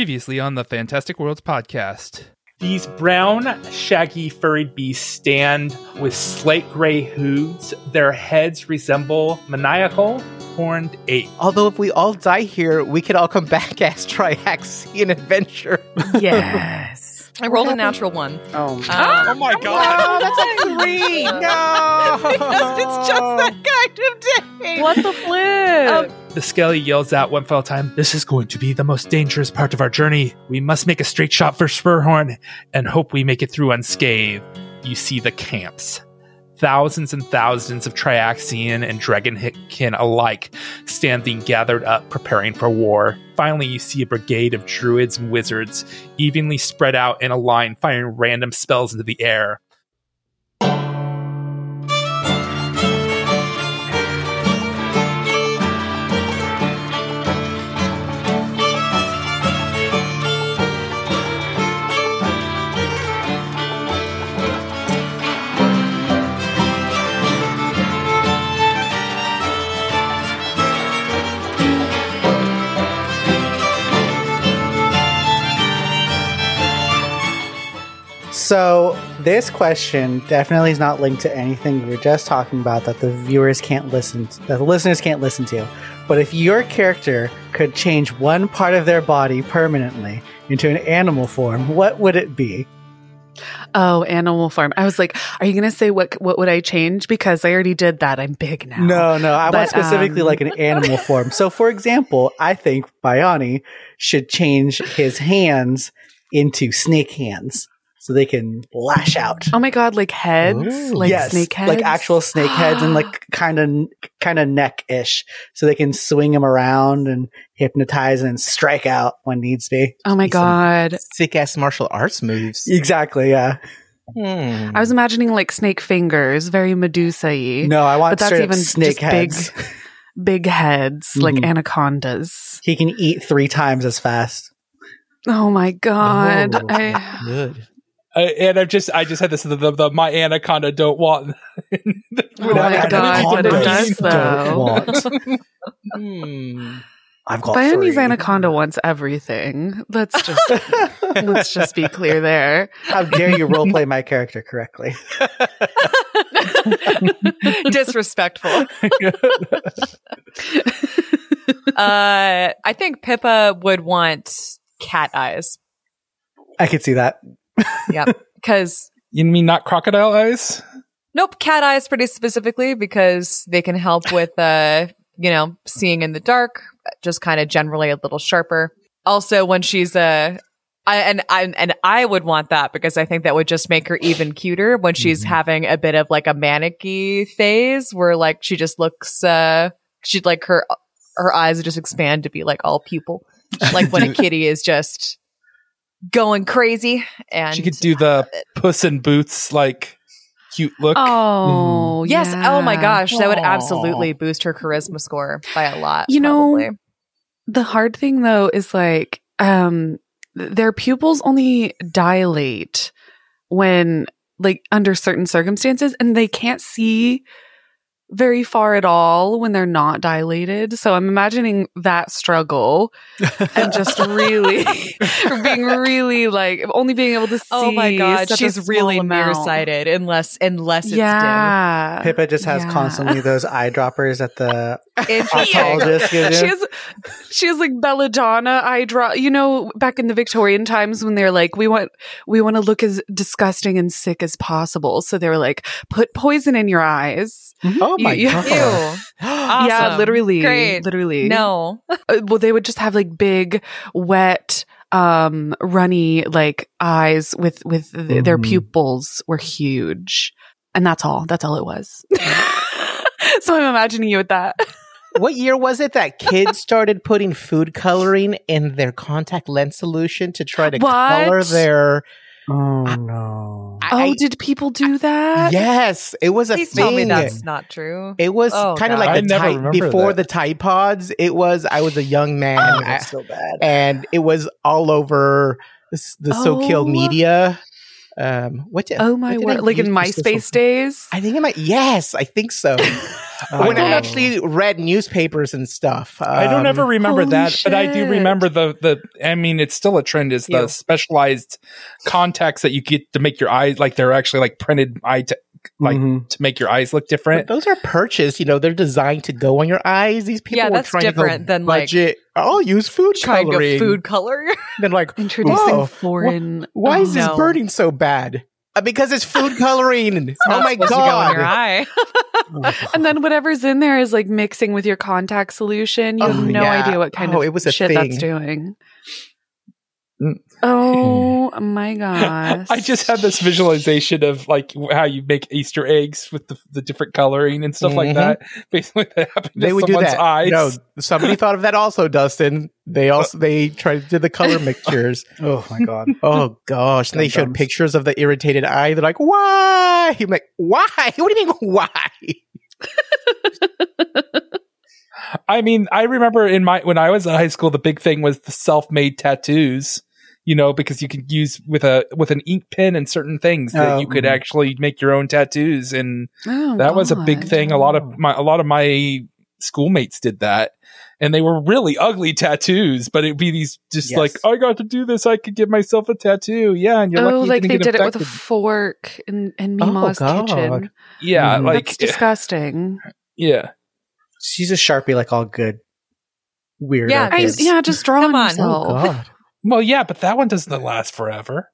Previously on the Fantastic Worlds podcast. These brown, shaggy, furry beasts stand with slate gray hooves. Their heads resemble maniacal, horned apes. Although if we all die here, we could all come back as Triaxian adventure. Yes. I rolled a natural one. Oh, Um, Oh my god! that's a three. No, it's just that kind of day. what the flip? Um, The skelly yells out one final time, This is going to be the most dangerous part of our journey. We must make a straight shot for Spurhorn and hope we make it through unscathed. You see the camps. Thousands and thousands of Triaxian and Dragonkin alike standing gathered up, preparing for war. Finally, you see a brigade of druids and wizards evenly spread out in a line, firing random spells into the air. So this question definitely is not linked to anything we were just talking about that the viewers can't listen to, that the listeners can't listen to. But if your character could change one part of their body permanently into an animal form, what would it be? oh, animal form. I was like, are you going to say what what would I change? Because I already did that. I'm big now. No, no, I want specifically um, like an animal form. So for example, I think Bayani should change his hands into snake hands so they can lash out. Oh my god, like heads, Ooh. like yes, snake heads, like actual snake heads, and like kind of kind of neck ish, so they can swing them around and hypnotize and strike out when needs be. Oh my Some- god, Sick ass martial arts moves. Exactly. Yeah. Hmm. I was imagining like snake fingers, very Medusa-y. No, I want but that's even snake just big, heads. big heads, like Mhm. anacondas. He can eat three times as fast. Oh my god, Oh, I, good. Uh, and I've just, I just had this, the, the, the my anaconda don't want. Oh my God, but it does, Don't. Hmm. I've got Bioni's three. anaconda wants everything. Let's just let's just be clear there. How dare you roleplay my character correctly? Disrespectful. uh, I think Pippa would want cat eyes. I could see that. Yep. Because You mean not crocodile eyes? nope, cat eyes pretty specifically because they can help with uh, you know, seeing in the dark, just kind of generally a little sharper. Also, when she's uh I, and I and I would want that because I think that would just make her even cuter when she's Mhm. having a bit of like a manicky phase where like she just looks uh she'd like her her eyes just expand to be like all pupil like when a kitty is just going crazy and She could do the Puss in Boots like cute look. Oh, yes oh my yeah. gosh that would absolutely boost her charisma score by a lot You know. The hard thing though is like um their pupils only dilate when like under certain circumstances and they can't see very far at all when they're not dilated. So I'm imagining that struggle and just really being really like only being able to see oh my god she's small really amount. nearsighted unless unless it's yeah. Pippa just has Yeah. constantly those eyedroppers at the dim interesting ophthalmologist she you. has she has like belladonna eye drop you know back in the victorian times when they're like we want we want to look as disgusting and sick as possible so they were like put poison in your eyes Oh my You- you- god. Ew. yeah literally Great. literally no Uh, well they would just have like big wet um runny like eyes with with th- their Mhm. pupils were huge and that's all that's all it was so i'm imagining you with that what year was it that kids started putting food coloring in their contact lens solution to try to What? color their? Oh no. I- oh did people do that yes, it was a please thing. tell me that's not true It was Oh, kind of like I the never Tide, before that. the Tide Pods. It was I was a young man, Oh, I- that's so bad. and it was all over the, s- the so-killed Oh. media. Um, what? did- Oh what my did I word! Like in use for social- MySpace days. I think it might. Yes, I think so. I when I don't- actually read newspapers and stuff. I don't Um, ever remember holy that, but I do remember the the. I mean, it's still a trend. Is the You. specialized contacts that you get to make your eyes like they're actually like printed eye to like Mhm. to make your eyes look But different. those are purchased, you know, they're designed to go on your eyes. These people Yeah, were that's trying different to go than, like, budget. I'll use food Trying coloring. to food color. Then like, Introducing whoa, foreign. why oh, is this no. burning so bad? Uh, because it's food coloring. oh my supposed to go in your god! eye. And then whatever's in there is like mixing with your contact solution. You have Oh, no yeah. idea what kind Oh, of it was a shit thing. that's doing. Oh my gosh! I just had this visualization of like how you make Easter eggs with the, the different coloring and stuff like Mhm. that. Basically, that happened They to would do that. eyes. No, somebody thought of that also, Dustin. They also they tried to do the color mixtures. Oh my god. Oh gosh! And they showed pictures of the irritated eye. They're like, "Why?" I'm like, "Why? What do you mean, why?" I mean, I remember in my when I was in high school, the big thing was the self-made tattoos. You know, because you could use with a with an ink pen and certain things that Oh, you could mhm. actually make your own tattoos, and Oh, that was a big thing. A lot of my a lot of my schoolmates did that, and they were really ugly tattoos. But it'd be these just Yes. like I got to do this. I could give myself a tattoo. Yeah, and you're oh, lucky. like you they didn't did get it with a fork in in Oh, Mima's God. kitchen. yeah, Mhm. like That's disgusting. yeah. She's a sharpie like all good weird. Yeah, I, yeah, just draw Come on on. yourself. Oh god! Well, yeah, but that one doesn't last forever.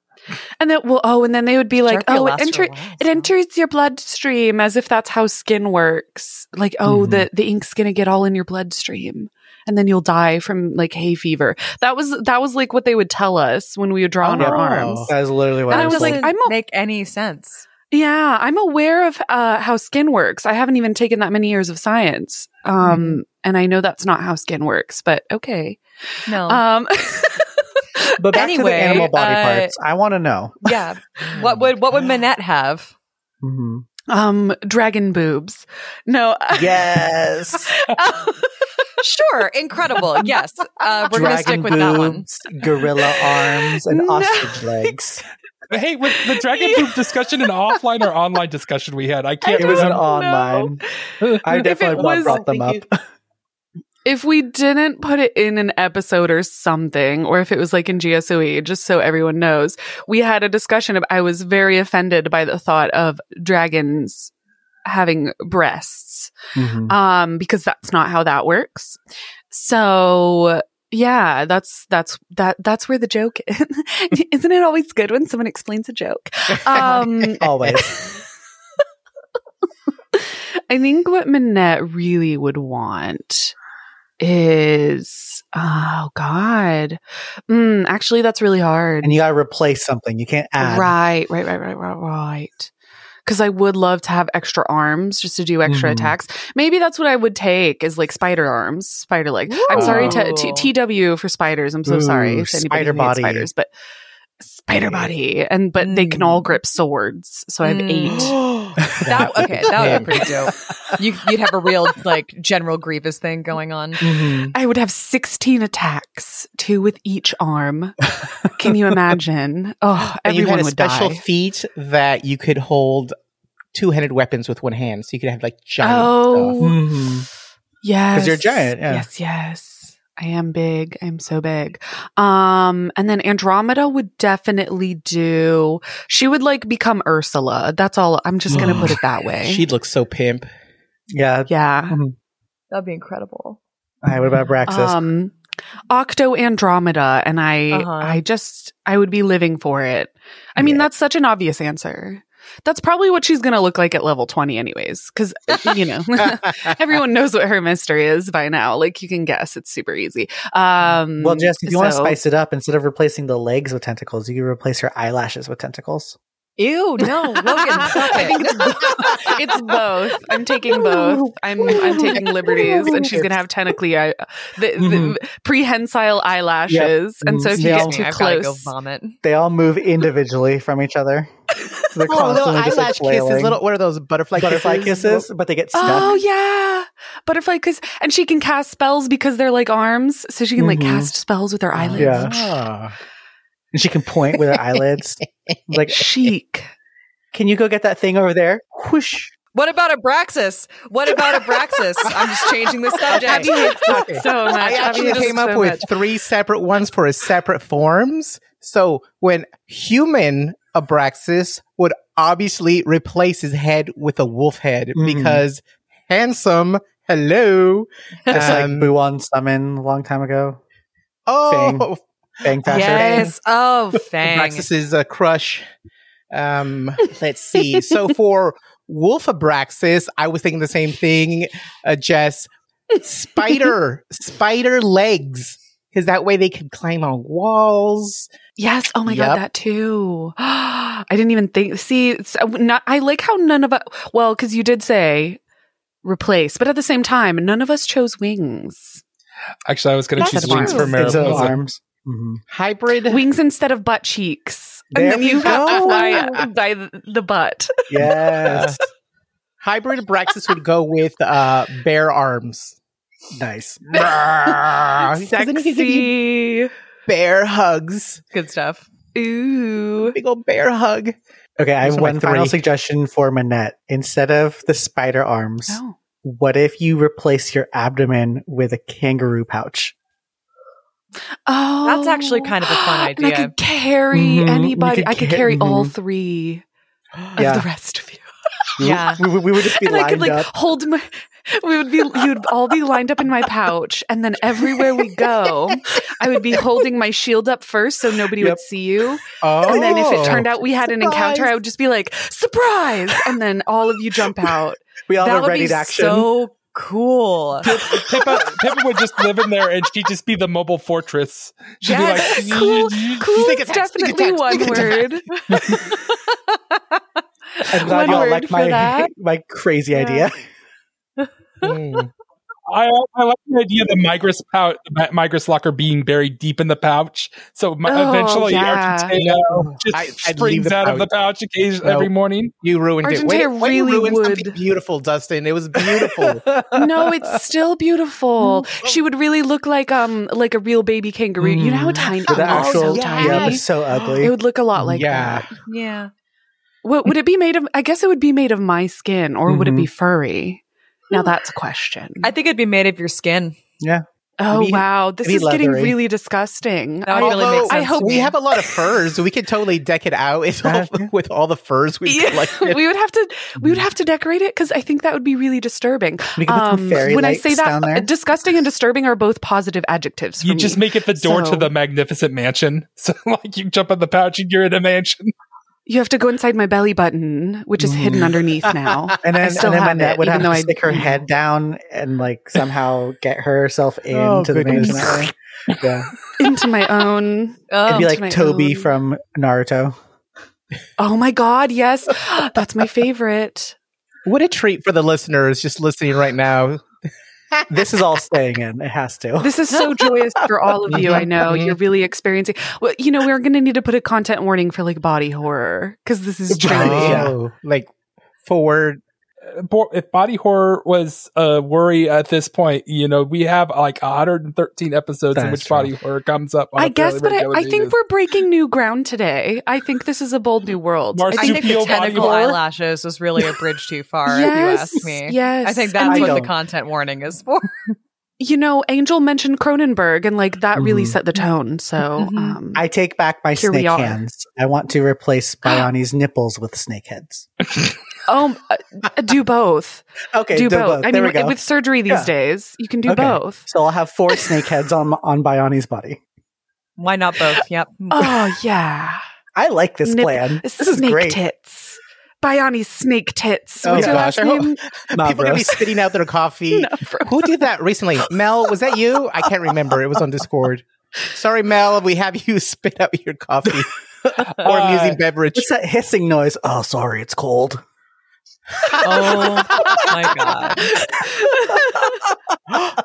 And then, well, oh, and then they would be like, Sharpie oh, it, enter- while, it so. enters your bloodstream as if that's how skin works. Like, oh, Mhm. the, the ink's going to get all in your bloodstream. And then you'll die from like hay fever. That was that was like what they would tell us when we would draw on our Oh. arms. That is literally what And I I was was like, like. I'm a- make any sense. Yeah, I'm aware of uh, how skin works. I haven't even taken that many years of science, um, and I know that's not how skin works. But okay, No. um, but back to the animal body uh, parts. I want to know. yeah. What would what would Manette have? hmm um, dragon boobs. No, Yes. Sure, incredible. Yes, uh, we're gonna stick Dragon with that one. boobs, gorilla arms, and No. ostrich legs. Hey, with the dragon poop discussion, an offline or online discussion we had, I can't. It was an remember. online. I definitely it was- brought them up. If we didn't put it in an episode or something, or if it was like in GSOE, just so everyone knows, we had a discussion of I was very offended by the thought of dragons having breasts. Mhm. Um, because that's not how that works. So yeah, that's that's that that's where the joke is. Isn't it always good when someone explains a joke? Um Always. I think what Minette really would want is oh god. Mm, actually that's really hard. And you got to replace something. You can't add. Right, right, right, right, right, right. Because I would love to have extra arms just to do extra Mhm. attacks. Maybe that's what I would take is like spider arms, spider leg. I'm sorry to t- TW for spiders. I'm so Ooh, sorry spider body. spiders, but spider body, and but they can Mm. all grip swords. So I have Mm. eight. That okay, that would be pretty dope. You you'd have a real like General Grievous thing going on. Mhm. I would have 16 attacks, two with each arm. Can you imagine? Oh, And you everyone had a would special die. feat that you could hold two-handed weapons with one hand, so you could have like giant Oh. stuff. Mhm. Yes. Because you're giant, yeah. Yes, yes. I am big. I'm so big. Um, and then Andromeda would definitely do, she would like become Ursula. That's all. I'm just going to put it that way. She'd look so pimp. Yeah. yeah. That'd be incredible. All right, what about Braxis? Um, Octo Andromeda. And I, Uh-huh. I just, I would be living for it. I mean, Yeah. that's such an obvious answer. That's probably what she's going to look like at level 20 anyways. Cause, you know, everyone knows what her mystery is by now. Like you can guess it's super easy. Um, well, Jess, if you want to spice it up, instead of replacing the legs with tentacles, you can replace her eyelashes with tentacles. Ew, no, Logan, stop I think it. it's, it's both. I'm taking both. I'm I'm taking liberties, and she's gonna have technically eye, the, the prehensile eyelashes, and so if you Yeah. get Excuse too me, I've gotta go close, vomit. They all move individually from each other. They're Oh, little constantly just, like, eyelash kisses. Little, what are those butterfly, butterfly kisses, but they get stuck. oh yeah, butterfly kiss, and she can cast spells because they're like arms, so she can like Mhm. cast spells with her eyelids. Yeah. Ah. And she can point with her eyelids. Like, Chic. can you go get that thing over there? Whoosh. What about Abraxas? What about Abraxas? I'm just changing the subject. Abby Okay. so much. I actually hates came up so with much. three separate ones for his separate forms. So when human Abraxas would obviously replace his head with a wolf head Mhm. because handsome. Hello. Just Um, like Buon summon a long time ago. Oh, Bang Fasher. Yes. Oh, Fang. Abraxas is a crush. Um, let's see. So for Wolf Abraxas, I was thinking the same thing. Uh, just spider, spider legs, because that way they could climb on walls. Yes. Oh my Yep. god, that too. I didn't even think. See, it's uh, not, I like how none of us. Well, because you did say replace, but at the same time, none of us chose wings. Actually, I was going to choose wings true. for Mariposa. arms. Mhm. Hybrid. Wings instead of butt cheeks. There and then we you have to go. fly by the- the butt. Yes. Hybrid Abraxas would go with uh, bare arms. nice. Because then he could give you Sexy. bear hugs. Good stuff. Ooh. Big old bear hug. Okay, I Those have are my one final suggestion for Manette. Instead of the spider arms, Oh. what if you replace your abdomen with a kangaroo pouch? Oh, That's actually kind of a fun And I could carry Mhm, anybody. could I could ca- carry all mhm. three of Yeah. the rest of you. Yeah. We, we, we would just be and I could like up. hold my. We would be. You'd all be lined up in my pouch, and then everywhere we go, I would be holding my shield up first, so nobody Yep. would see you. Oh. And then if it turned out we had an encounter, I would just be like, "Surprise!" And then all of you jump out. We all that have would ready be to action. so cool. Pippa, Pippa would just live in there and she'd just be the mobile fortress. She'd Yes. be like, Cool. Cool. Sneak It's definitely attack, one sneak word. I'm glad One y'all like my that. my crazy Yeah. idea. Mm. I, I like the idea of the migrus pouch, the migrus locker being buried deep in the pouch. So mi- Oh, eventually, yeah. Argentina just I- I'd springs the out of the pouch occasionally No. every morning. You ruined it. Argentina Wait, wait, you really ruined would. something beautiful, Dustin. It was beautiful. no, it's still beautiful. She would really look like um like a real baby kangaroo. You know how tiny, With the oh, actual, so yeah. tiny. yeah, it was so ugly. It would look a lot like Yeah. that. Yeah. What would it be made of? I guess it would be made of my skin, or would it be furry? Now that's a question. I think it'd be made of your skin. Yeah. Oh be- wow, this it'd be is getting really disgusting. That would I- really Although, sense. I hope- we have a lot of furs. We could totally deck it out with all, with all the furs we Yeah, collected. we would have to we would have to decorate it because I think that would be really disturbing. we could put some fairy Um, when I say that, disgusting and disturbing are both positive adjectives. For You me. just make it the door So- to the magnificent mansion. So, like, you jump on the pouch and you're in a mansion. You have to go inside my belly button, which is hidden Mm. underneath now. and I then, still and then have Manette it, would even have though to I- stick her head down and like somehow get herself into Oh, the goodness. mansion that. Yeah, into my own. Oh, it'd be into my like Tobi own. from Naruto. Oh my god, yes, that's my favorite. What a treat for the listeners just listening right now. This is all staying in. It has to. This is so joyous for all of you. I know you're really experiencing. Well, you know, we're going to need to put a content warning for like body horror because this is truly. Yeah. Oh, like forward. Bo- If body horror was a worry at this point, you know, we have like 113 episodes in which true. body horror comes up. on I a guess, but I, I think we're breaking new ground today. I think this is a bold new world. I I think the tentacle eyelashes was really a bridge too far, if you ask me. Yes. I think that's what the content warning is for. you know, Angel mentioned Cronenberg, and like that really Mhm. set the tone. So, Mhm. um, I take back my snake are. hands. I want to replace Bioni's nipples with snake heads. oh, uh, do both. Okay, do do both. both. I there mean, we go. with surgery these Yeah. days, you can do Okay. both. so I'll have four snake heads on on Bioni's body. Why not both? Yep. Oh yeah, I like this Nip- plan. This is snake great. tits. Bioni's snake tits. Oh, What's your gosh. last name? Not People are gonna be spitting out their coffee. Who did that recently? Mel, was that you? I can't remember. It was on Discord. Sorry, Mel. We have you spit out your coffee or Uh, amusing beverage. What's that hissing noise? Oh, sorry, it's cold. Oh my god.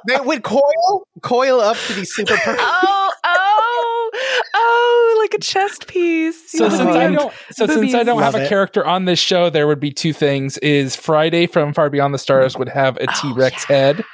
they would coil, coil up to be super perfect. oh, oh, oh, like a chest piece. So You since know, I don't, so since. I don't have a it. character on this show, there would be two things: is Friday from Far Beyond the Stars would have a Oh, T Rex yeah. head,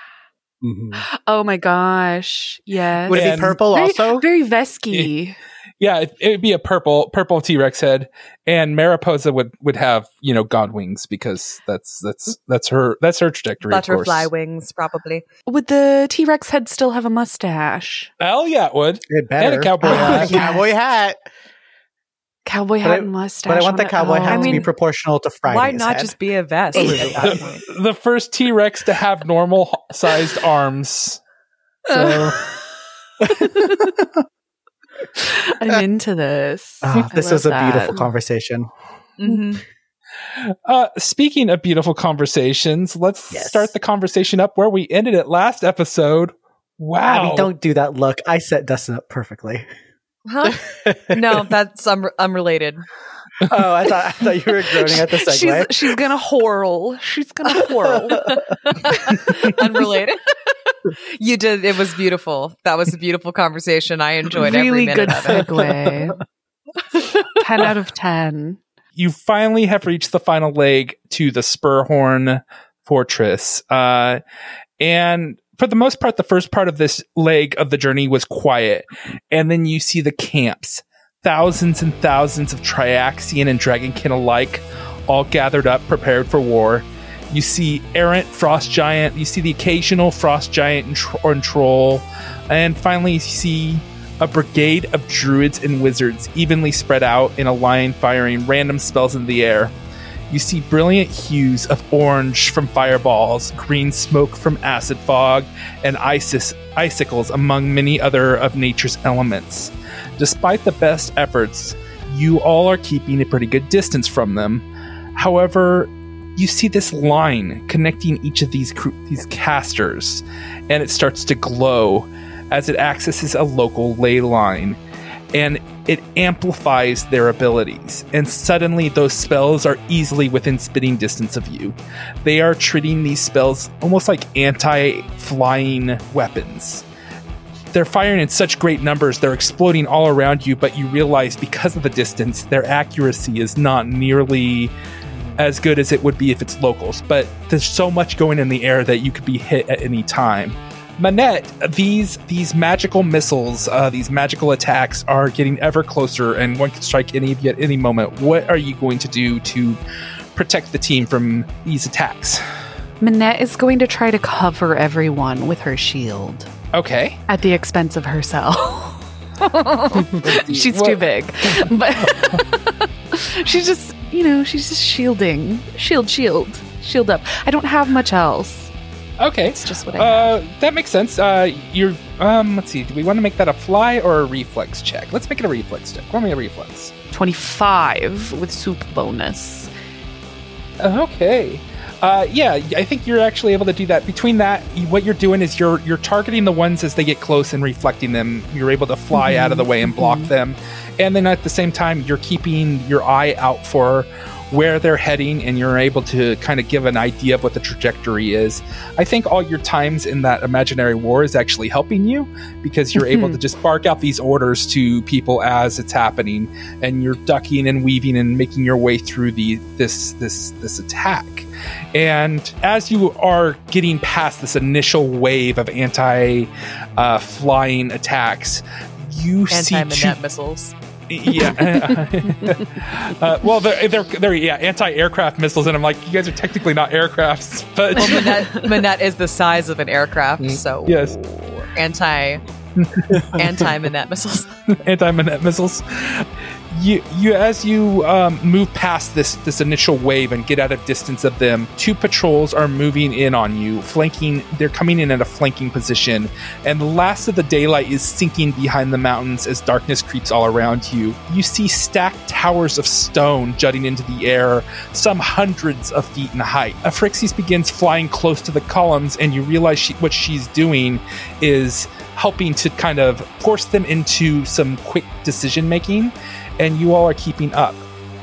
Mm-hmm. Oh my gosh, yes. Would it be purple very, also? very Vesky. Yeah, it, it would be a purple purple T Rex head, and Mariposa would would have you know god wings because that's that's that's her that's her trajectory. of. Butterfly wings, probably. Would the T Rex head still have a mustache? Hell yeah, it would. It And better. a cowboy Oh, hat. yes. Cowboy hat. Cowboy hat I- and mustache. But I want the cowboy Oh. hat I to be proportional to Friday's Why not head. just be a vest at that point? the first T Rex to have normal sized arms. So I'm into this. I this love was a that. beautiful conversation. hmm Uh, speaking of beautiful conversations, let's Yes. start the conversation up where we ended it last episode. Wow. Abby, don't do that look. I set Dustin up perfectly. Huh? No, that's un- unrelated. Oh, I thought I thought you were groaning at the segue. She's she's gonna whirl. She's gonna whirl. unrelated. you did. It was beautiful. That was a beautiful conversation. I enjoyed every really minute good of it. segue. ten out of ten. you finally have reached the final leg to the Spurhorn Fortress. Uh, and for the most part, the first part of this leg of the journey was quiet. And then you see the camps, thousands and thousands of Triaxian and Dragonkin alike, all gathered up, prepared for war. You see errant frost giant. You see the occasional frost giant and, and troll, and finally you see a brigade of druids and wizards evenly spread out in a line firing random spells in the air. You see brilliant hues of orange from fireballs, green smoke from acid fog, and isis- icicles among many other of nature's elements. Despite the best efforts, you all are keeping a pretty good distance from them. However, you see this line connecting each of these these casters, and it starts to glow as it accesses a local ley line, and it amplifies their abilities. And suddenly, those spells are easily within spitting distance of you. They are treating these spells almost like anti-flying weapons they're firing in such great numbers, they're exploding all around you, but you realize because of the distance, their accuracy is not nearly as good as it would be if it's locals. But there's so much going in the air that you could be hit at any time. Manette, these these magical missiles, uh, these magical attacks are getting ever closer, and one could strike any of you at any moment. What are you going to do to protect the team from these attacks? Manette is going to try to cover everyone with her shield Okay. at the expense of herself. she's too big. But she's just, you know, she's just shielding. Shield, shield. Shield up. I don't have much else. Okay. It's just what I have. Uh, that makes sense. Uh, you're um. Let's see. Do we want to make that a fly or a reflex check? Let's make it a reflex check. Why don't a reflex? 25 with soup bonus. Okay. Uh, yeah, I think you're actually able to do that. Between that, what you're doing is you're you're targeting the ones as they get close and reflecting them. You're able to fly out of the way and block them, and then at the same time, you're keeping your eye out for where they're heading, and you're able to kind of give an idea of what the trajectory is. I think all your times in that imaginary war is actually helping you because you're able to just bark out these orders to people as it's happening, and you're ducking and weaving and making your way through the this this this attack. And as you are getting past this initial wave of anti uh, flying attacks, you see two, missiles. Yeah. uh, well, they're, they're they're yeah anti-aircraft missiles, and I'm like, you guys are technically not aircrafts, but Well, Manette, Manette is the size of an aircraft, so yes, anti anti Manette missiles. anti-manette missiles. You, you, as you um, move past this this initial wave and get out of distance of them, two patrols are moving in on you, flanking. They're coming in at a flanking position, and the last of the daylight is sinking behind the mountains as darkness creeps all around you. You see stacked towers of stone jutting into the air, some hundreds of feet in height. Aphrixis begins flying close to the columns, and you realize she, what she's doing is helping to kind of force them into some quick decision making, and you all are keeping up.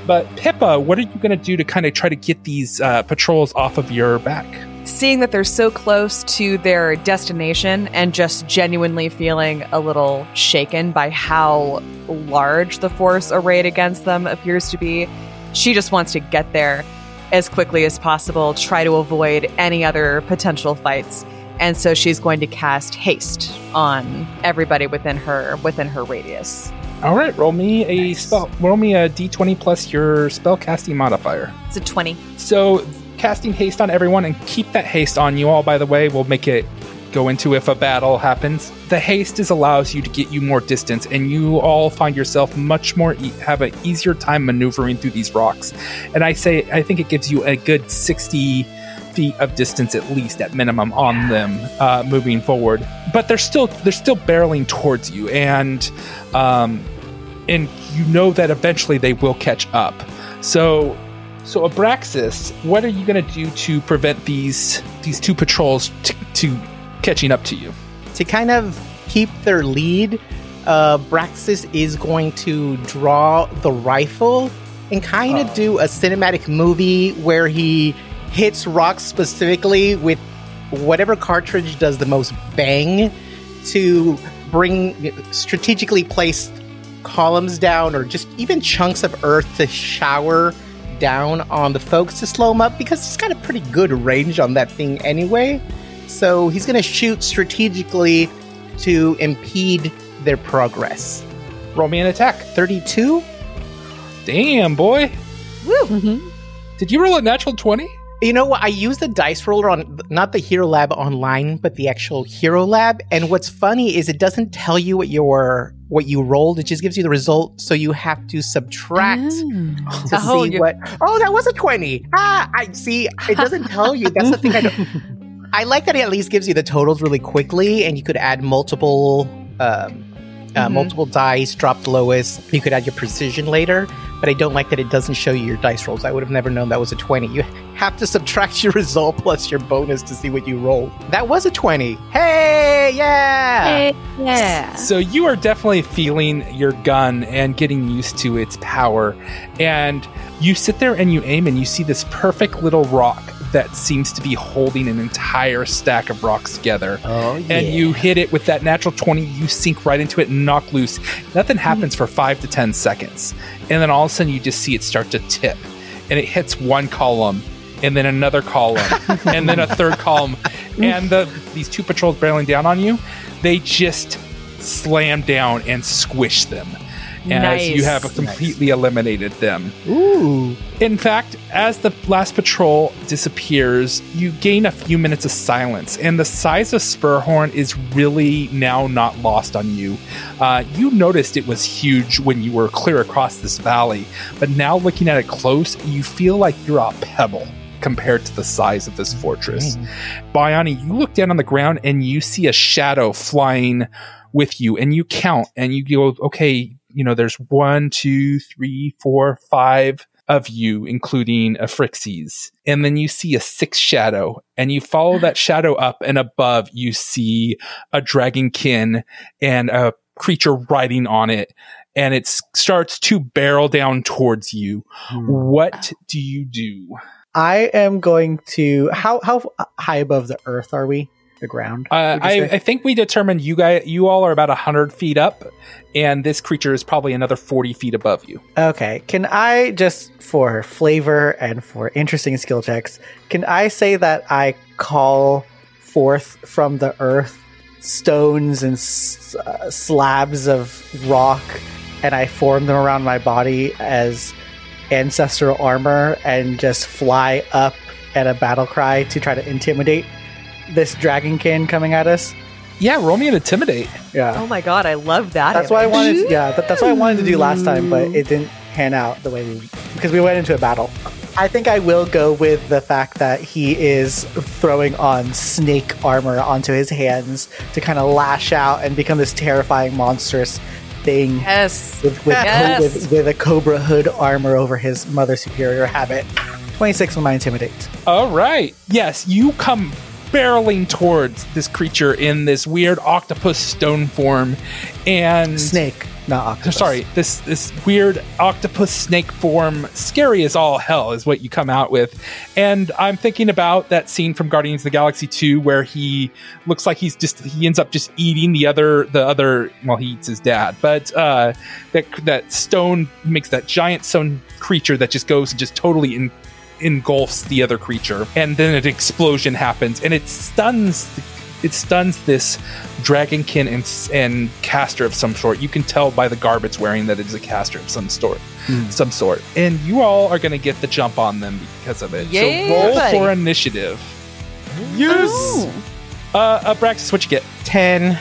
But Pippa, what are you going to do to kind of try to get these uh, patrols off of your back? Seeing that they're so close to their destination and just genuinely feeling a little shaken by how large the force arrayed against them appears to be, she just wants to get there as quickly as possible, try to avoid any other potential fights. And so she's going to cast haste on everybody within her within her radius. All right, roll me a spell. Roll me a d20 plus your spell casting modifier. It's a 20. So, casting haste on everyone and keep that haste on you all, by the way. We'll make it go into if a battle happens. The haste is allows you to get you more distance, and you all find yourself much more, e- have an easier time maneuvering through these rocks. And I say, I think it gives you a good 60 feet of distance at least at minimum on them uh, moving forward. But they're still they're still barreling towards you. And um, and you know that eventually they will catch up. So so abraxas what are you going to do to prevent these these two patrols t- to catching up to you? To kind of keep their lead, uh, Braxis is going to draw the rifle and kind of do a cinematic movie where he hits rocks specifically with whatever cartridge does the most bang to bring strategically placed columns down or just even chunks of earth to shower down on the folks to slow them up because he's got a pretty good range on that thing anyway. So he's going to shoot strategically to impede their progress. roll me an attack 32? damn boy Mhm. did you roll a natural 20 You know what? I use the dice roller on not the Hero Lab online, but the actual Hero Lab. And what's funny is it doesn't tell you what your what you rolled. It just gives you the result, so you have to subtract Oh. to Oh, see what. Oh, that was a twenty. Ah, I see. It doesn't tell you. That's the thing. I don't. I like that it at least gives you the totals really quickly, and you could add multiple. Um, uh, Mhm. Multiple dice, drop the lowest. You could add your precision later, but I don't like that it doesn't show you your dice rolls. I would have never known that was a 20. You have to subtract your result plus your bonus to see what you rolled. That was a 20. Hey, yeah! Hey, yeah. So you are definitely feeling your gun and getting used to its power. And you sit there and you aim and you see this perfect little rock that seems to be holding an entire stack of rocks together. Oh, yeah. And you hit it with that natural 20, you sink right into it and knock loose. Nothing happens for five to 10 seconds. And then all of a sudden you just see it start to tip. And it hits one column and then another column and then a third column. And the these two patrols barreling down on you, they just slam down and squish them. As you have completely eliminated them. Ooh. In fact, as the last patrol disappears, you gain a few minutes of silence, and the size of Spurhorn is really now not lost on you. Uh, you noticed it was huge when you were clear across this valley, but now looking at it close, you feel like you're a pebble compared to the size of this fortress. Mm. Bayani, you look down on the ground and you see a shadow flying with you, and you count and you go, okay, you know, there's one, two, three, four, five of you, including Aphrixes. And then you see a sixth shadow, and you follow that shadow up, and above you see a dragonkin and a creature riding on it. And it starts to barrel down towards you. Hmm. What do you do? I am going to how how high above the earth are we? The ground. Uh, I. I think we determined you guys, you all are about hundred feet up, and this creature is probably another forty feet above you. Okay, can I just for flavor and for interesting skill checks, can I say that I call forth from the earth stones and s- uh, slabs of rock and I form them around my body as ancestral armor and just fly up at a battle cry to try to intimidate this dragonkin coming at us? Yeah, roll me an intimidate. Yeah. Oh my god, I love that. That's what I image. wanted. Yeah, that, that's what I wanted to do last time, but it didn't pan out the way we because we went into a battle. I think I will go with the fact that he is throwing on snake armor onto his hands to kind of lash out and become this terrifying, monstrous thing Yes. with with, Yes. co- with with a cobra hood armor over his mother superior habit. Twenty six on my intimidate. All right. Yes, you come barreling towards this creature in this weird octopus stone form, and Snake, not octopus. Sorry, this this weird octopus snake form, scary as all hell, is what you come out with. And I'm thinking about that scene from Guardians of the Galaxy 2 where he looks like he's just he ends up just eating the other the other well he eats his dad, but uh, that that stone makes that giant stone creature that just goes and just totally in, engulfs the other creature, and then an explosion happens and it stuns. The, it stuns this dragonkin and, and caster of some sort. You can tell by the garb it's wearing that it is a caster of some sort. Some sort. And you all are going to get the jump on them because of it. Yeah, so roll buddy. for initiative. Use Uh, Abraxas, what you get? 10.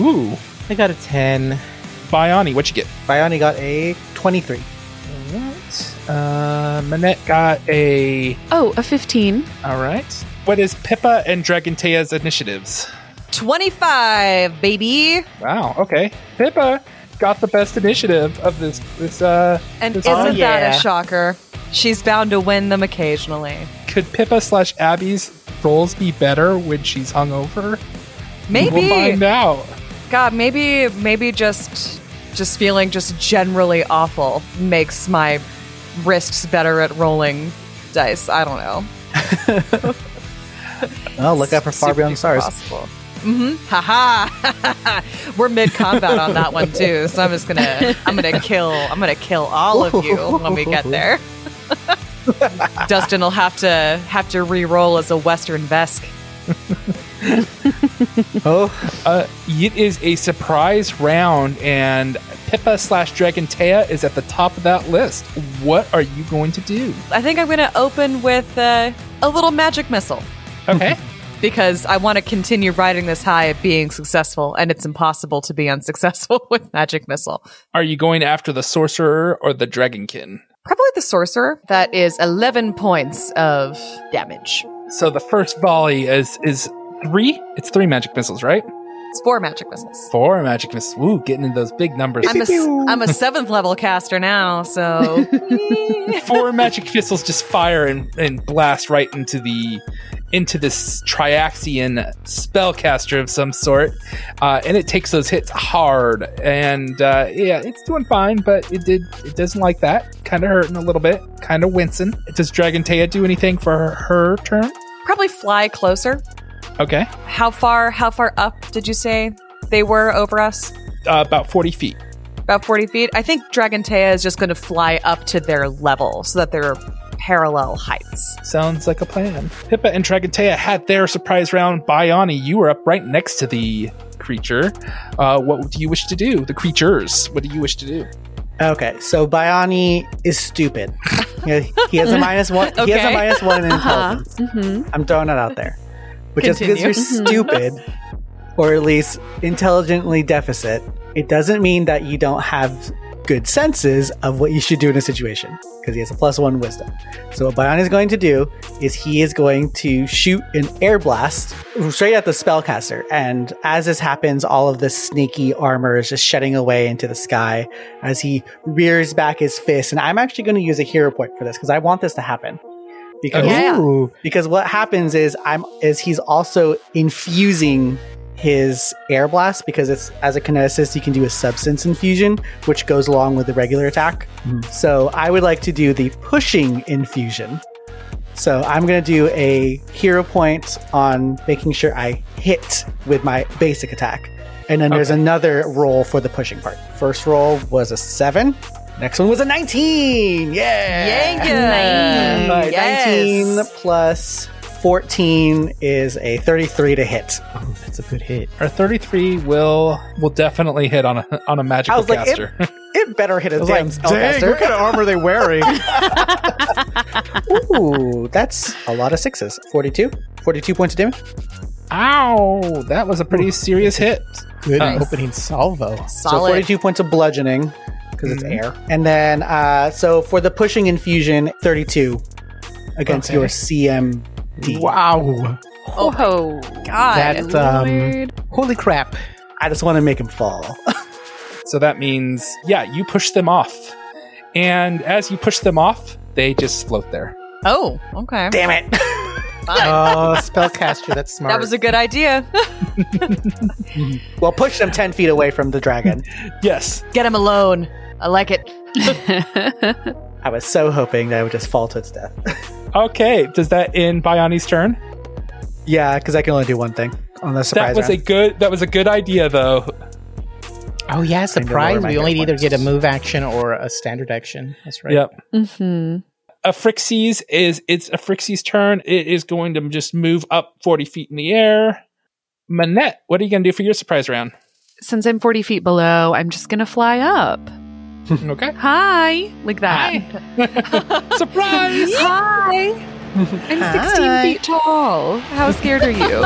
Ooh. I got a 10. Biani, what you get? Bioni got a 23. Alright. Uh, Manette got a. Oh, a 15. Alright. What is Pippa and Dragontea's initiatives? 25, baby. Wow, okay. Pippa got the best initiative of this. this uh, And This- isn't Oh, that yeah. a shocker? She's bound to win them occasionally. could Pippa slash Abby's rolls be better when she's hungover? Maybe. We'll find out. God, maybe maybe just just feeling just generally awful makes my wrists better at rolling dice. I don't know. Oh, look out for Far Beyond the Stars. Possible. Mm-hmm. Haha. We're mid combat on that one too, so I'm just gonna I'm gonna kill I'm gonna kill all of you when we get there. Dustin will have to have to re-roll as a Western Vesk. Oh, Uh, it is a surprise round, and Pippa slash Dragontea is at the top of that list. What are you going to do? I think I'm gonna open with uh, a little magic missile. Okay. Because I want to continue riding this high at being successful, and it's impossible to be unsuccessful with Magic Missile. are you going after the sorcerer or the dragonkin? Probably the Sorcerer. That is 11 points of damage. So the first volley is is three. It's three magic missiles, right? It's four Magic Missiles. Four magic missiles. Ooh, getting into those big numbers. I'm a, s- I'm a seventh level caster now, so. Four magic missiles just fire and, and blast right into the into this Triaxian spellcaster of some sort, uh, and it takes those hits hard. And uh, yeah, it's doing fine, but it did it doesn't like that. Kind of hurting a little bit, kind of wincing. Does Dragontea do anything for her, her turn? Probably fly closer. Okay, How far? How far up did you say they were over us? uh, about forty feet. About 40 feet. I think Dragontea is just going to fly up to their level so that they're parallel heights. Sounds like a plan. Pippa and Dragontea had their surprise round. Biani, you were up right next to the creature. Uh, what do you wish to do? The creatures. What do you wish to do? okay. So Bioni is stupid. He has a minus one. He has a minus one in Uh-huh. intelligence. hmm I'm throwing it out there. But just because you're Continue. stupid, or at least intelligently deficit, it doesn't mean that you don't have good senses of what you should do in a situation. Because he has a plus one wisdom. So what Bion is going to do is he is going to shoot an air blast straight at the spellcaster. And as this happens, all of this sneaky armor is just shedding away into the sky as he rears back his fist. And I'm actually going to use a hero point for this because I want this to happen. Because Yeah. Because what happens is I'm is he's also infusing his air blast because it's as a kineticist you can do a substance infusion which goes along with the regular attack. Mm-hmm. So I would like to do the pushing infusion. So I'm going to do a hero point on making sure I hit with my basic attack. And then there's another roll for the pushing part. First roll was a 7. Next one was a 19. Yeah. Yeah. All right, Yes. 19 plus 14 is a 33 to hit. Oh, that's a good hit. Our 33 will will definitely hit on a on a magical I was like, caster. It better hit a I was damn like, dang, spellcaster. what kind of armor are they wearing? Ooh, that's a lot of sixes. 42? 42 points of damage? Ow! That was a pretty serious hit. Good Nice. opening salvo. Solid. So 42 points of bludgeoning because it's Mhm. air. And then, uh, so for the pushing infusion, 32 against Okay. your CMD. Wow. Oh, God. That's um. Holy crap. I just want to make him fall. So that means, yeah, you push them off. And as you push them off, they just float there. oh, okay. Damn it. Oh, spellcaster. That's smart. that was a good idea. well, push them 10 feet away from the dragon. Yes. Get him alone. I like it. I was so hoping that it would just fall to its death. Okay. Does that end Biani's turn? yeah, because I can only do one thing on the surprise. That surprise was a good. That was a good idea, though. Oh yeah, surprise! my We only hit either get a move action or a standard action. That's right. Yep. hmm Aphrixes is it's Aphrixes' turn. It is going to just move up forty feet in the air. Manette, what are you going to do for your surprise round? Since I'm 40 feet below, I'm just going to fly up. Okay. Hi. Like that. Surprise! Hi. I'm 16 Hi. feet tall. How scared are you?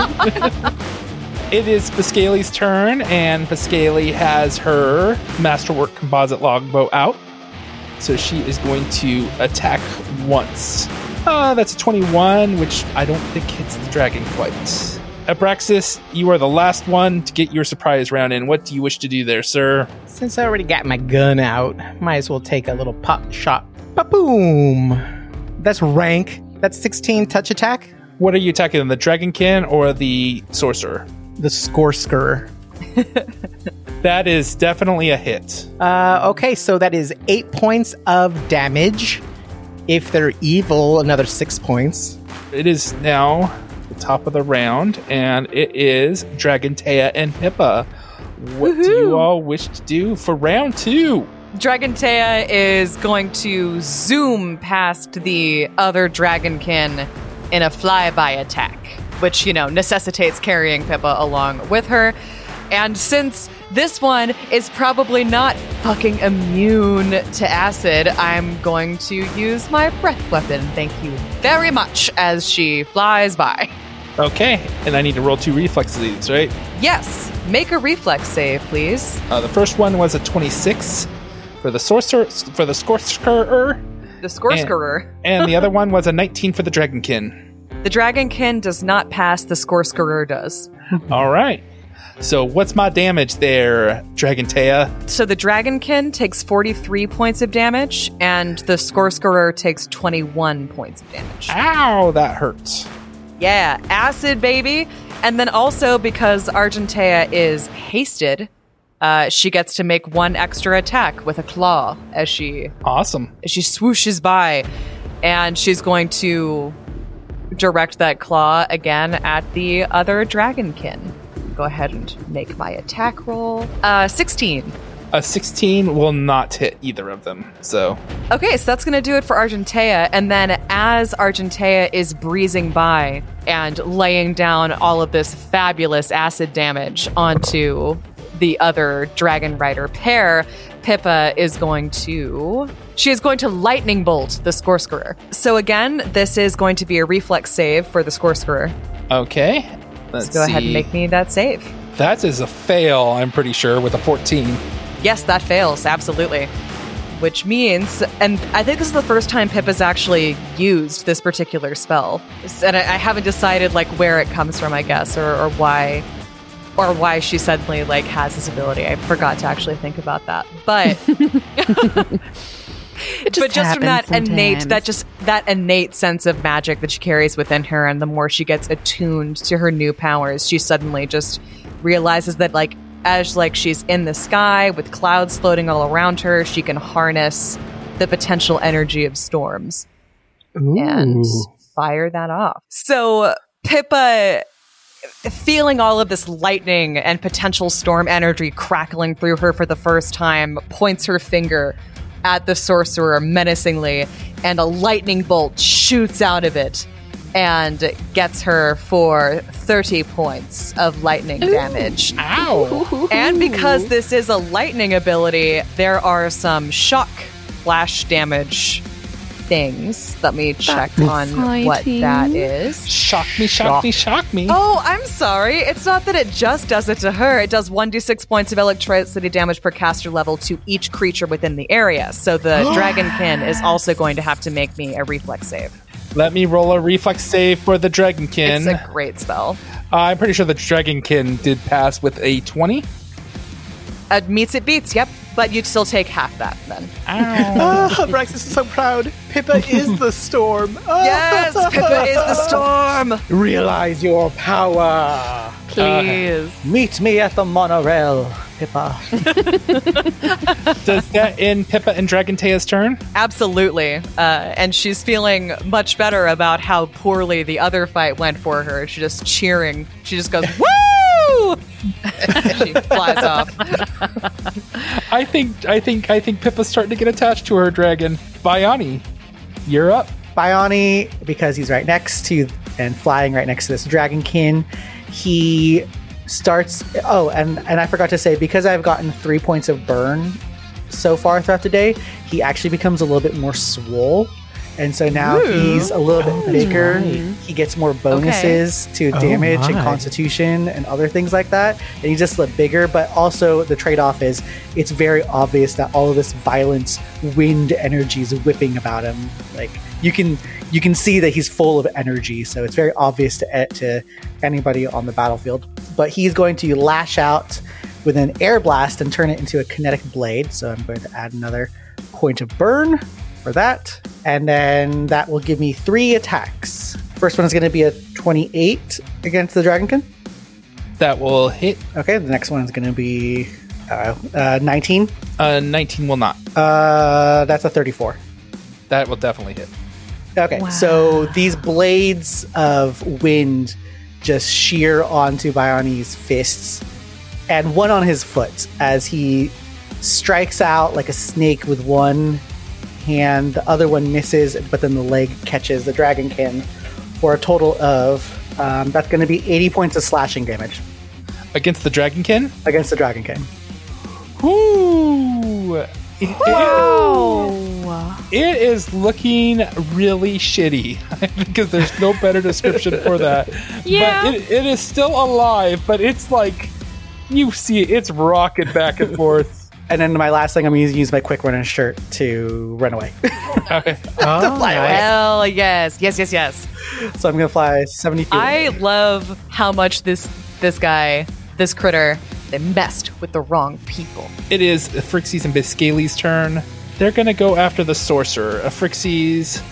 It is Biscayle's turn, and Biscaylee has her Masterwork composite longbow out. So she is going to attack once. Uh, that's a 21, which I don't think hits the dragon quite. Abraxas, you are the last one to get your surprise round in. What do you wish to do there, sir? Since I already got my gun out, might as well take a little pop shot. Ba-boom! That's rank. That's 16 touch attack. What are you attacking, the dragonkin or the sorcerer? The Skorsker. That is definitely a hit. Uh, okay, so that is eight points of damage. If they're evil, another six points. It is now top of the round, and it is Dragon Dragontea and Pippa. What do you all wish to do for round two? Dragon Dragontea is going to zoom past the other dragonkin in a flyby attack, which, you know, necessitates carrying Pippa along with her. And since this one is probably not fucking immune to acid, I'm going to use my breath weapon. Thank you very much as she flies by. Okay, and I need to roll two reflexes, right? Yes, make a reflex save, please. Uh, the first one was a 26 for the sorcerer, for the sorcerer, The Scorskerer. and the other one was a 19 for the dragonkin. The dragonkin does not pass, the Scorskerer does. All right. So what's my damage there, Dragon Dragontea? So the Dragonkin takes 43 points of damage, and the Scorskerer takes 21 points of damage. Ow, that hurts. Yeah, acid, baby. And then also because Argentea is hasted, uh, she gets to make one extra attack with a claw as she Awesome. as she swooshes by, and she's going to direct that claw again at the other Dragonkin. Go ahead and make my attack roll. Uh, 16. A 16 will not hit either of them. So Okay, so that's going to do it for Argentea. And then as Argentea is breezing by and laying down all of this fabulous acid damage onto the other Dragon Rider pair, Pippa is going to. She is going to lightning bolt the Scorskerer. So again, this is going to be a reflex save for the Scorskerer. okay. Let's Go ahead and make me that save. That is a fail, I'm pretty sure, with a 14. Yes, that fails, absolutely. Which means, and I think this is the first time Pip has actually used this particular spell. And I, I haven't decided like where it comes from, I guess, or, or why or why she suddenly like has this ability. I forgot to actually think about that. But It just but just from that happens innate that just that innate sense of magic that she carries within her and the more she gets attuned to her new powers she suddenly just realizes that like as like she's in the sky with clouds floating all around her she can harness the potential energy of storms and fire that off. So pippa feeling all of this lightning and potential storm energy crackling through her for the first time, points her finger at the sorcerer menacingly, and a lightning bolt shoots out of it and gets her for 30 points of lightning damage. Ow! And because this is a lightning ability, there are some shock flash damage things. Let me check on what that is. exciting. Shock me, shock me, shock me. Oh, I'm sorry. It's not that it just does it to her. It does 1d6 points of electricity damage per caster level to each creature within the area. So the Dragonkin is also going to have to make me a reflex save. Let me roll a reflex save for the Dragonkin. It's a great spell. Uh, I'm pretty sure the Dragonkin did pass with a 20. Uh, meets it beats, yep. But you'd still take half that then. Ow. Oh, Braxis is so proud. Pippa is the storm. Oh, Yes, Pippa is the storm. Realize your power. Please. Meet me at the monorail, Pippa. Does that end Pippa and Dragontea's turn? Absolutely. Uh, and she's feeling much better about how poorly the other fight went for her. She's just cheering. She just goes, woo! she flies off. I think I think I think Pippa's starting to get attached to her dragon. Biani, you're up. Bioni, because he's right next to and flying right next to this dragonkin, he starts. Oh, and and I forgot to say because I've gotten three points of burn so far throughout the day, he actually becomes a little bit more swole. And so now Ooh. he's a little bit oh, bigger. right. He gets more bonuses to Oh damage and constitution and other things like that. And he just a little bigger. But also, the trade off is it's very obvious that all of this violence, wind energy is whipping about him. Like you can you can see that he's full of energy. So it's very obvious to eh, to anybody on the battlefield. But he's going to lash out with an air blast and turn it into a kinetic blade. So I'm going to add another point of burn for that. And then that will give me three attacks. First one is going to be a 28 against the Dragonkin. That will hit. Okay, the next one is going to be uh, uh, 19. Uh, 19 will not. Uh, that's a 34. That will definitely hit. Okay, Wow. so these blades of wind just shear onto Bioni's fists and one on his foot as he strikes out like a snake with one hand. The other one misses, but then the leg catches the dragonkin for a total of um, that's going to be 80 points of slashing damage Against the Dragonkin? against the dragonkin. Whoo! It- it- Wow. it is looking really shitty because there's no better description for that. Yeah. But it, it is still alive, but it's like you see it, it's rocking back and forth. And then my last thing, I'm going to use my quick running shirt to run away. Okay. Oh, fly away. Hell yes, yes, yes, yes. so I'm going to fly 70 feet. I away. love how much this this guy, this critter, they messed with the wrong people. It is Phrixus and Biscayle's turn. They're going to go after the sorcerer. A Phrixus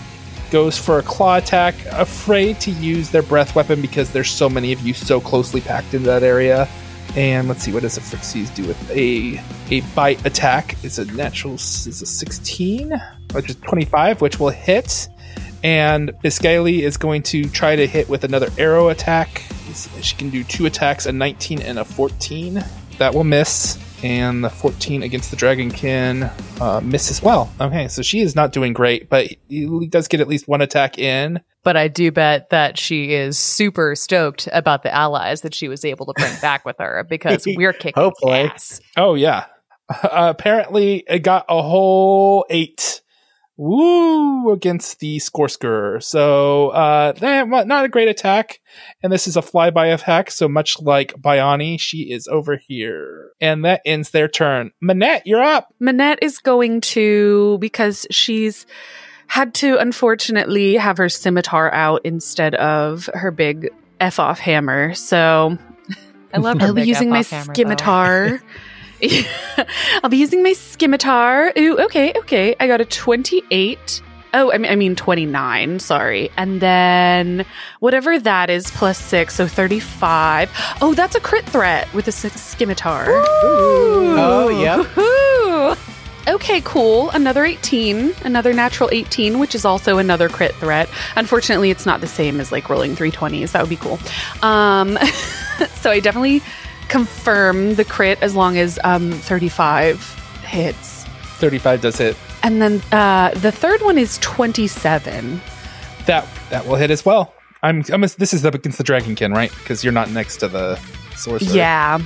goes for a claw attack, afraid to use their breath weapon because there's so many of you so closely packed in that area. And let's see, what does a Phrixus do with a a bite attack? It's a natural, is a 16, which is 25, which will hit. And Biscayli is going to try to hit with another arrow attack. She can do two attacks, a 19 and a 14. That will miss. And the 14 against the Dragonkin uh, miss as well. Okay, so she is not doing great, but he does get at least one attack in. But I do bet that she is super stoked about the allies that she was able to bring back with her because we're kicking Hopefully. ass. Oh, yeah. Uh, apparently, it got a whole eight. Woo! Against the Skorsker. So, uh, well, not a great attack. And this is a flyby attack. So much like Biani, she is over here. And that ends their turn. Manette, you're up. Manette is going to because she's had to unfortunately have her scimitar out instead of her big f off hammer. So I love her I'll be using my F-off hammer, scimitar. I'll be using my scimitar. Ooh, okay, okay. I got a twenty-eight. Oh, I mean, I mean twenty-nine. Sorry, and then whatever that is plus six, so thirty-five. Oh, that's a crit threat with a scimitar. Oh, yep. Woohoo! Okay, cool. Another 18, another natural 18, which is also another crit threat. Unfortunately, it's not the same as like rolling 320s. That would be cool. Um, so I definitely confirm the crit as long as um, 35 hits. 35 does hit. And then uh, the third one is 27. That that will hit as well. I'm, I'm this is up against the Dragonkin, right? Because you're not next to the sorcerer. Yeah.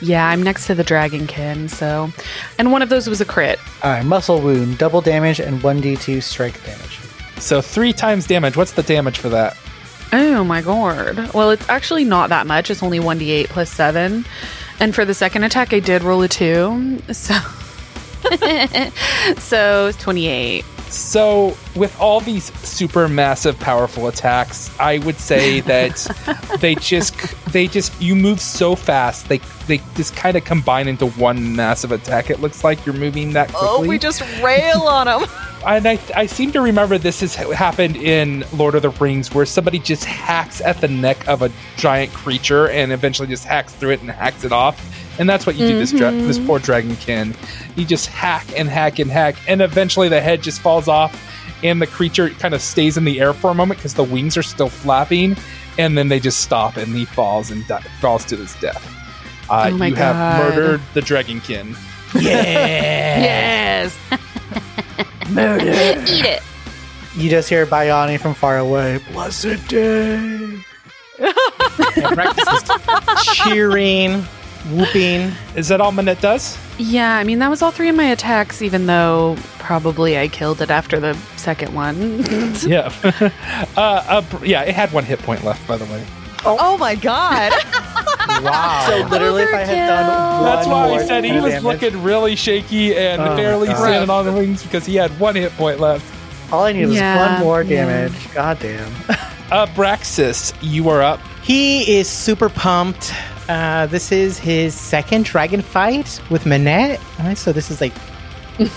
Yeah, I'm next to the dragonkin, so. And one of those was a crit. All right, muscle wound, double damage, and 1d2 strike damage. So three times damage. What's the damage for that? Oh my god. Well, it's actually not that much. It's only 1d8 plus 7. And for the second attack, I did roll a 2. So. so 28. So, with all these super massive, powerful attacks, I would say that they just they just you move so fast. They they just kind of combine into one massive attack. It looks like you're moving that quickly. Oh, we just rail on him. and I, I seem to remember this has happened in Lord of the Rings, where somebody just hacks at the neck of a giant creature and eventually just hacks through it and hacks it off. And that's what you do this dra- this poor dragonkin. You just hack and hack and hack, and eventually the head just falls off, and the creature kind of stays in the air for a moment because the wings are still flapping, and then they just stop and he falls and di- falls to his death. Uh, Oh my you have murdered the dragonkin. Yeah. yes. Eat it. You just hear Biani from far away. Blessed day. Yeah, Braxis is cheering, whooping. Is that all Manette does? Yeah, I mean that was all three of my attacks, even though probably I killed it after the second one. Yeah. uh, uh, yeah, it had one hit point left, by the way. Oh my god. Wow. So literally, if I had done That's one why more he said he damage- was looking really shaky and Oh my barely God. standing on the wings because he had one hit point left. All I need was Yeah, one more yeah. damage. God damn. Uh, Braxis, you are up. He is super pumped. Uh, this is his second dragon fight with Manette. All right, so this is like,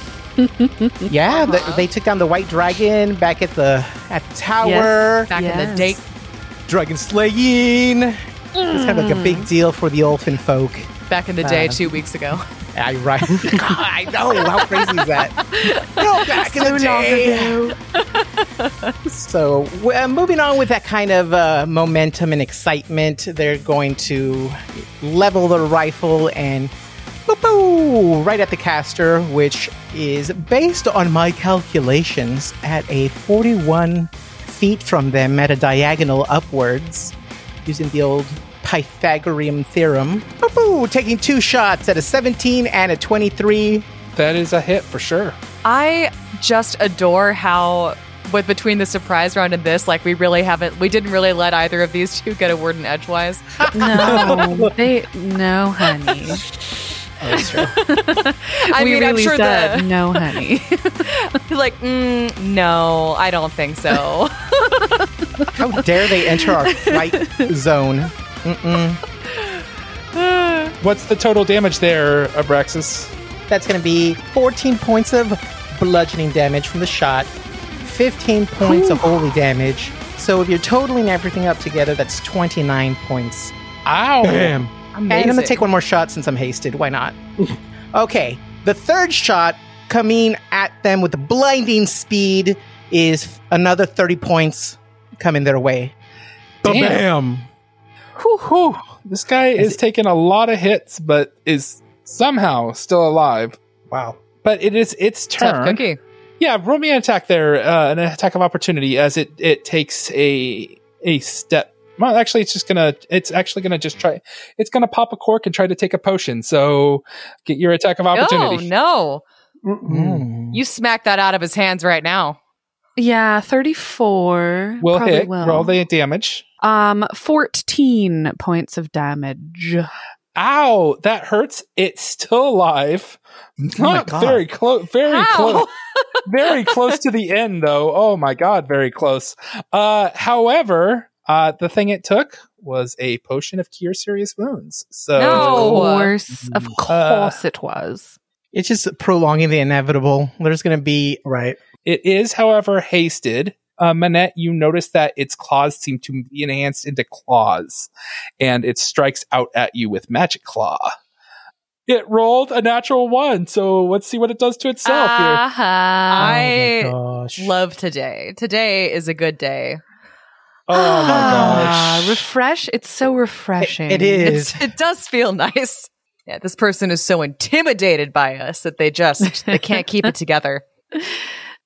yeah, the- they took down the white dragon back at the at the tower. Back in the Yes. date. Dragon slaying. It's kind of like a big deal for the Olfin folk. Back in the day, Uh, two weeks ago. I right. I know how crazy is that? No, back in the day. So, uh, moving on with that kind of uh, momentum and excitement, they're going to level the rifle and boo boo right at the caster, which is based on my calculations at a 41 feet from them at a diagonal upwards, using the old Pythagorean theorem. Boo boo, taking two shots at a 17 and a 23. That is a hit for sure. I just adore how with between the surprise round and this, like we really haven't we didn't really let either of these two get a word in edgewise. no, they no, honey. I we mean, I'm really sure said the no, honey. like, mm, no, I don't think so. How dare they enter our flight zone? Mm-mm. What's the total damage there, Abraxas? That's going to be 14 points of bludgeoning damage from the shot, 15 points of holy damage. So if you're totaling everything up together, that's 29 points. Ow! And I'm going to take one more shot since I'm hasted. Why not? okay. The third shot coming at them with blinding speed is another 30 points coming their way. Damn. Whew, whew. This guy is taking a lot of hits, but is somehow still alive. Wow. But it is its Tough turn. cookie. Yeah, roll me an attack there, uh, an attack of opportunity as it it takes a a step. Well, actually, it's just gonna. It's actually gonna just try. It's gonna pop a cork and try to take a potion. So get your attack of Oh opportunity. no. Mm. You smack that out of his hands right now. Yeah, thirty-four. Will Probably hit. will. Roll the damage. Um, fourteen points of damage. Ow, that hurts. It's still alive. Not God. very close. Very How? close. very close to the end, though. Oh my god, very close. Uh, however, uh, the thing it took was a potion of cure serious wounds. So Of course, of Uh, course, it was. It's just prolonging the inevitable. There's going to be Right. It is, however, hasted. Uh, Manette, you notice that its claws seem to be enhanced into claws, and it strikes out at you with magic claw. It rolled a natural one, so let's see what it does to itself here. Uh-huh. I Oh my love today. Today is a good day. Oh my Ah, gosh. refresh. It's so refreshing. It is. It's, it does feel nice. Yeah, this person is so intimidated by us that they just they can't keep it together.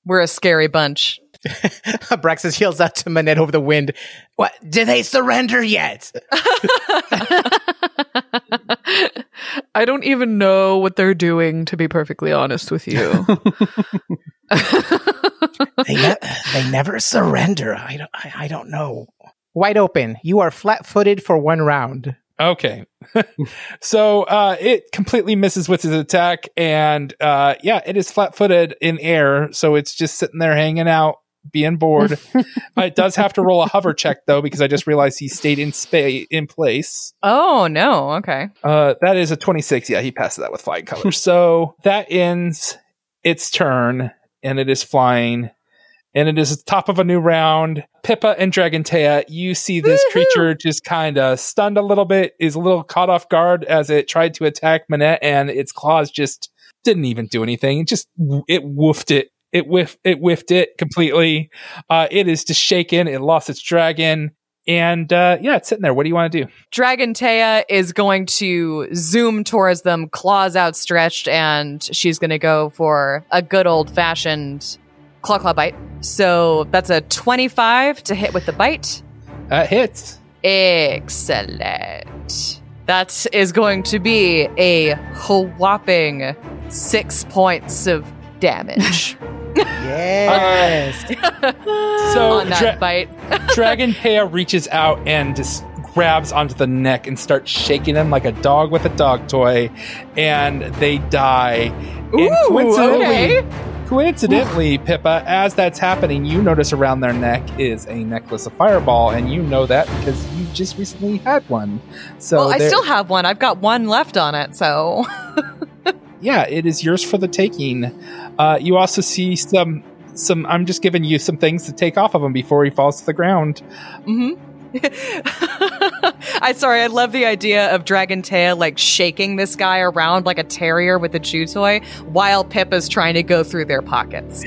We're a scary bunch. Braxis yells out to Manette over the wind. What? Did they surrender yet? I don't even know what they're doing, to be perfectly honest with you. they, ne- they never surrender. I don't, I, I don't know. Wide open. You are flat footed for one round. Okay. so uh, it completely misses with his attack, and uh, yeah, it is flat footed in air, so it's just sitting there hanging out, being bored. it does have to roll a hover check though, because I just realized he stayed in spa- in place. Oh no, okay. Uh, that is a 26. Yeah, he passes that with flying colors. so that ends its turn, and it is flying. And it is the top of a new round. Pippa and Dragontea, you see this Woohoo! creature just kind of stunned a little bit, is a little caught off guard as it tried to attack Manette, and its claws just didn't even do anything. It just it woofed it. It whiff it whiffed it completely. Uh, it is just shaken. It lost its dragon, and uh, yeah, it's sitting there. What do you want to do? Dragon Taya is going to zoom towards them, claws outstretched, and she's going to go for a good old fashioned claw claw bite. So that's a 25 to hit with the bite. That hits. Excellent. That is going to be a whopping six points of damage Yes. So on that Dra- bite. Dragon Pea reaches out and just grabs onto the neck and starts shaking them like a dog with a dog toy, and they die. and coincidentally, okay. Coincidentally, Pippa, as that's happening, you notice around their neck is a necklace of fireball, and you know that because you just recently had one. So well, I still have one. I've got one left on it, so yeah, it is yours for the taking. Uh, you also see some some. I'm just giving you some things to take off of him before he falls to the ground. hmm I sorry, I love the idea of Dragon Tail like shaking this guy around like a terrier with a chew toy while Pippa's trying to go through their pockets.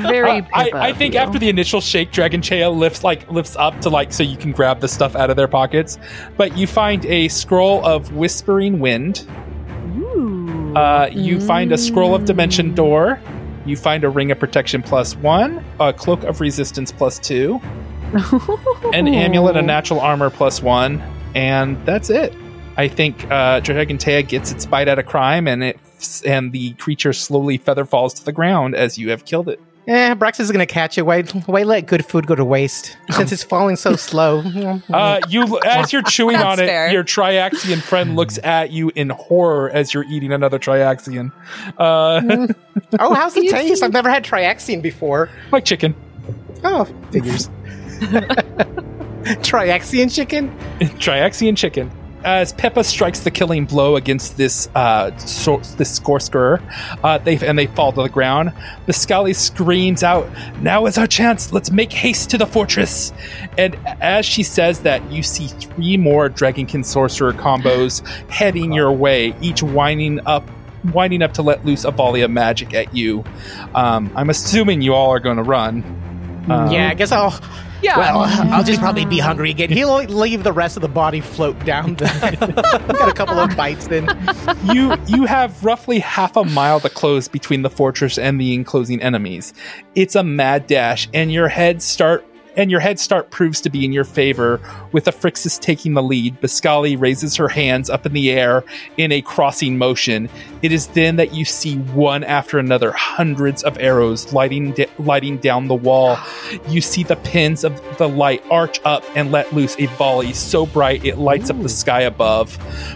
Very. Uh, I, I think you. after the initial shake, Dragon Tail lifts like lifts up to like so you can grab the stuff out of their pockets. But you find a scroll of whispering wind. Ooh. Uh, you find a scroll of dimension door. You find a ring of protection plus one, a cloak of resistance plus two, an amulet of natural armor plus one, and that's it. I think uh, Dragon Tea gets its bite out of crime, and it and the creature slowly feather falls to the ground as you have killed it. Eh, Brax is gonna catch it. Why, why let good food go to waste? Since it's falling so slow. Uh, you, as you're chewing on it, fair. your Triaxian friend looks at you in horror as you're eating another Triaxian, uh, oh, how's the taste? I've never had Triaxian before. like chicken. Oh, figures. Triaxian chicken? Triaxian chicken. As Pippa strikes the killing blow against this uh, so, this Scorskerer, uh, they and they fall to the ground. The Scully screams out, "Now is our chance! Let's make haste to the fortress!" And as she says that, you see three more Dragonkin Sorcerer combos heading your way, each winding up, winding up to let loose a volley of magic at you. Um, I'm assuming you all are going to run. Um, yeah, I guess I'll. Yeah. Well, mm-hmm. I'll just probably be hungry again. He'll leave the rest of the body float down. The, got a couple of bites in. you you have roughly half a mile to close between the fortress and the enclosing enemies. It's a mad dash, and your head start and your head start proves to be in your favor, with Phrixus taking the lead. Biscali raises her hands up in the air in a crossing motion. It is then that you see one after another hundreds of arrows lighting lighting down the wall. You see the pins of the light arch up and let loose a volley so bright it lights up the sky above.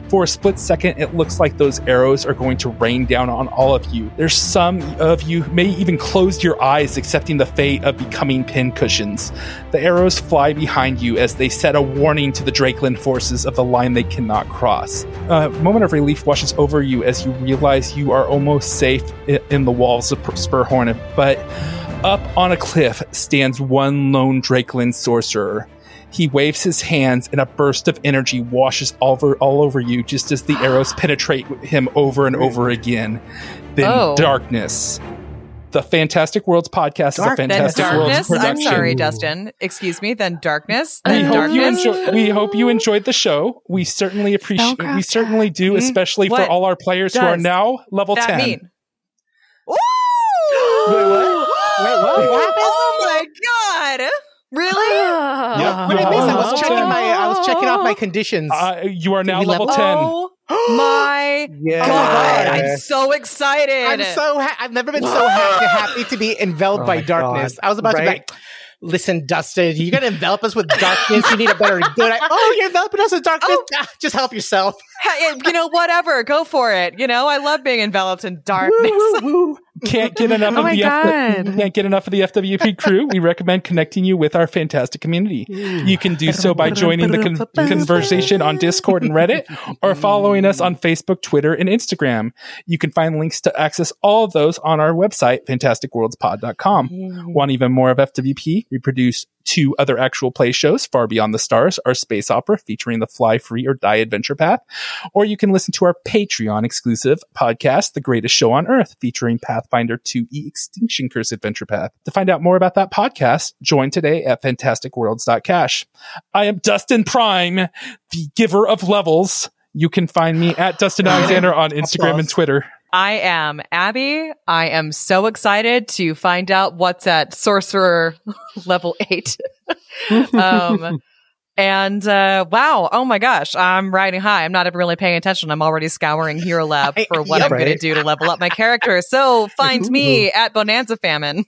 For a split second, it looks like those arrows are going to rain down on all of you. There's some of you who may even close your eyes, accepting the fate of becoming pin cushions. The arrows fly behind you as they set a warning to the Drakeland forces of the line they cannot cross. A moment of relief washes over you as you realize you are almost safe in the walls of Spurhorn, but up on a cliff stands one lone Drakeland sorcerer. He waves his hands, and a burst of energy washes all over, all over you just as the arrows penetrate him over and over again. Then Oh. darkness. The Fantastic Worlds podcast Dark- is a then Fantastic Worlds darkness. I'm sorry, Dustin. Excuse me. Then darkness. We Then hope, you enjoy, we hope you enjoyed the show. We certainly appreciate. We certainly do, especially for all our players who are now level that ten. mean? Ooh! Wait, what? Wait, what? What happened? Oh my god! Really? Yep. What did I miss? I was checking my. I was checking off my conditions. Uh, you are now we level level- ten. Oh my Yeah. god! I'm so excited. I'm so ha- I've never been so happy, happy to be enveloped Oh by darkness. God. I was about to be like, listen, Dustin, you're gonna envelop us with darkness. You need a better good. I, oh, you're enveloping us with darkness. Oh. Ah, just help yourself. You know, whatever. Go for it. You know, I love being enveloped in darkness. Woo, woo. Can't get enough Oh of the F- can't get enough of the FWP crew. We recommend connecting you with our fantastic community. You can do so by joining the con- conversation on Discord and Reddit, or following us on Facebook, Twitter, and Instagram. You can find links to access all of those on our website, fantasticworldspod.com. Want even more of FWP? We produce two other actual play shows, Far Beyond the Stars, our space opera featuring the Fly Free or Die Adventure Path, or you can listen to our Patreon exclusive podcast, The Greatest Show on Earth, featuring Pathfinder 2E Extinction Curse Adventure Path. To find out more about that podcast, join today at fantasticworlds.cash. I am Dustin Prime, the giver of levels. You can find me at Dustin Alexander on Instagram and Twitter. I am Abby. I am so excited to find out what's at sorcerer level eight. um, and uh, wow, oh my gosh, I'm riding high. I'm not even really paying attention. I'm already scouring Hero Lab for what Yeah, I'm going to do to level up my character. So find me at Bonanza Famine.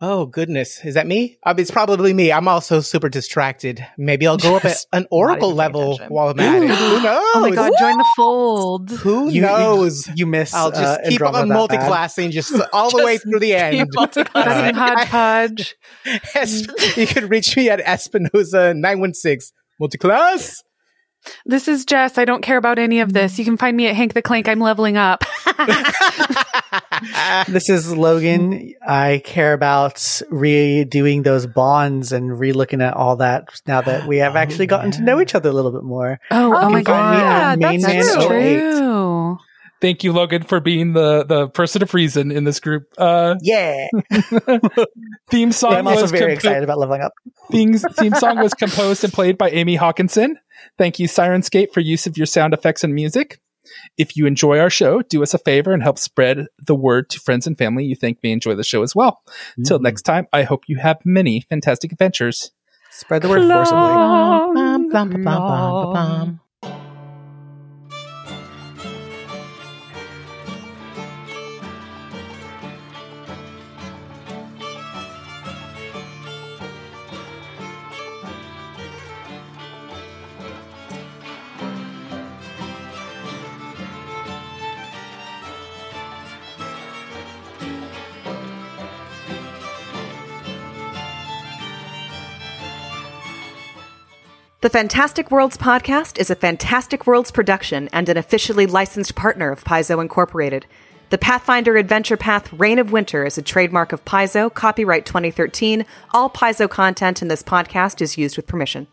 Oh goodness, is that me? Uh, it's probably me. I'm also super distracted. Maybe I'll go up at an oracle level attention. while I'm at it. Who knows? Oh my god, join the fold. Who You- knows? You miss. I'll just uh, keep on that bad. multi-classing just all the way through the end. keep multi-classing. Hodgepodge. You can reach me at Espinoza nine one six multi-class. This is Jess. I don't care about any of this. You can find me at Hank the Clank. I'm leveling up. This is Logan. I care about redoing those bonds and re-looking at all that now that we have Oh, actually gotten to know each other a little bit more. Oh, oh, Oh, my you can find me god. at Main that's Man true. Thank you, Logan, for being the the person of reason in this group. Uh, Yeah. theme song I'm also was very compo- excited about leveling up. Theme, theme song was composed and played by Amy Hawkinson. Thank you, Syrinscape, for use of your sound effects and music. If you enjoy our show, do us a favor and help spread the word to friends and family you think may enjoy the show as well. Till next time, I hope you have many fantastic adventures. Spread the word forcibly. The Fantastic Worlds podcast is a Fantastic Worlds production and an officially licensed partner of Paizo Incorporated. The Pathfinder Adventure Path Reign of Winter is a trademark of Paizo, copyright 2013. All Paizo content in this podcast is used with permission.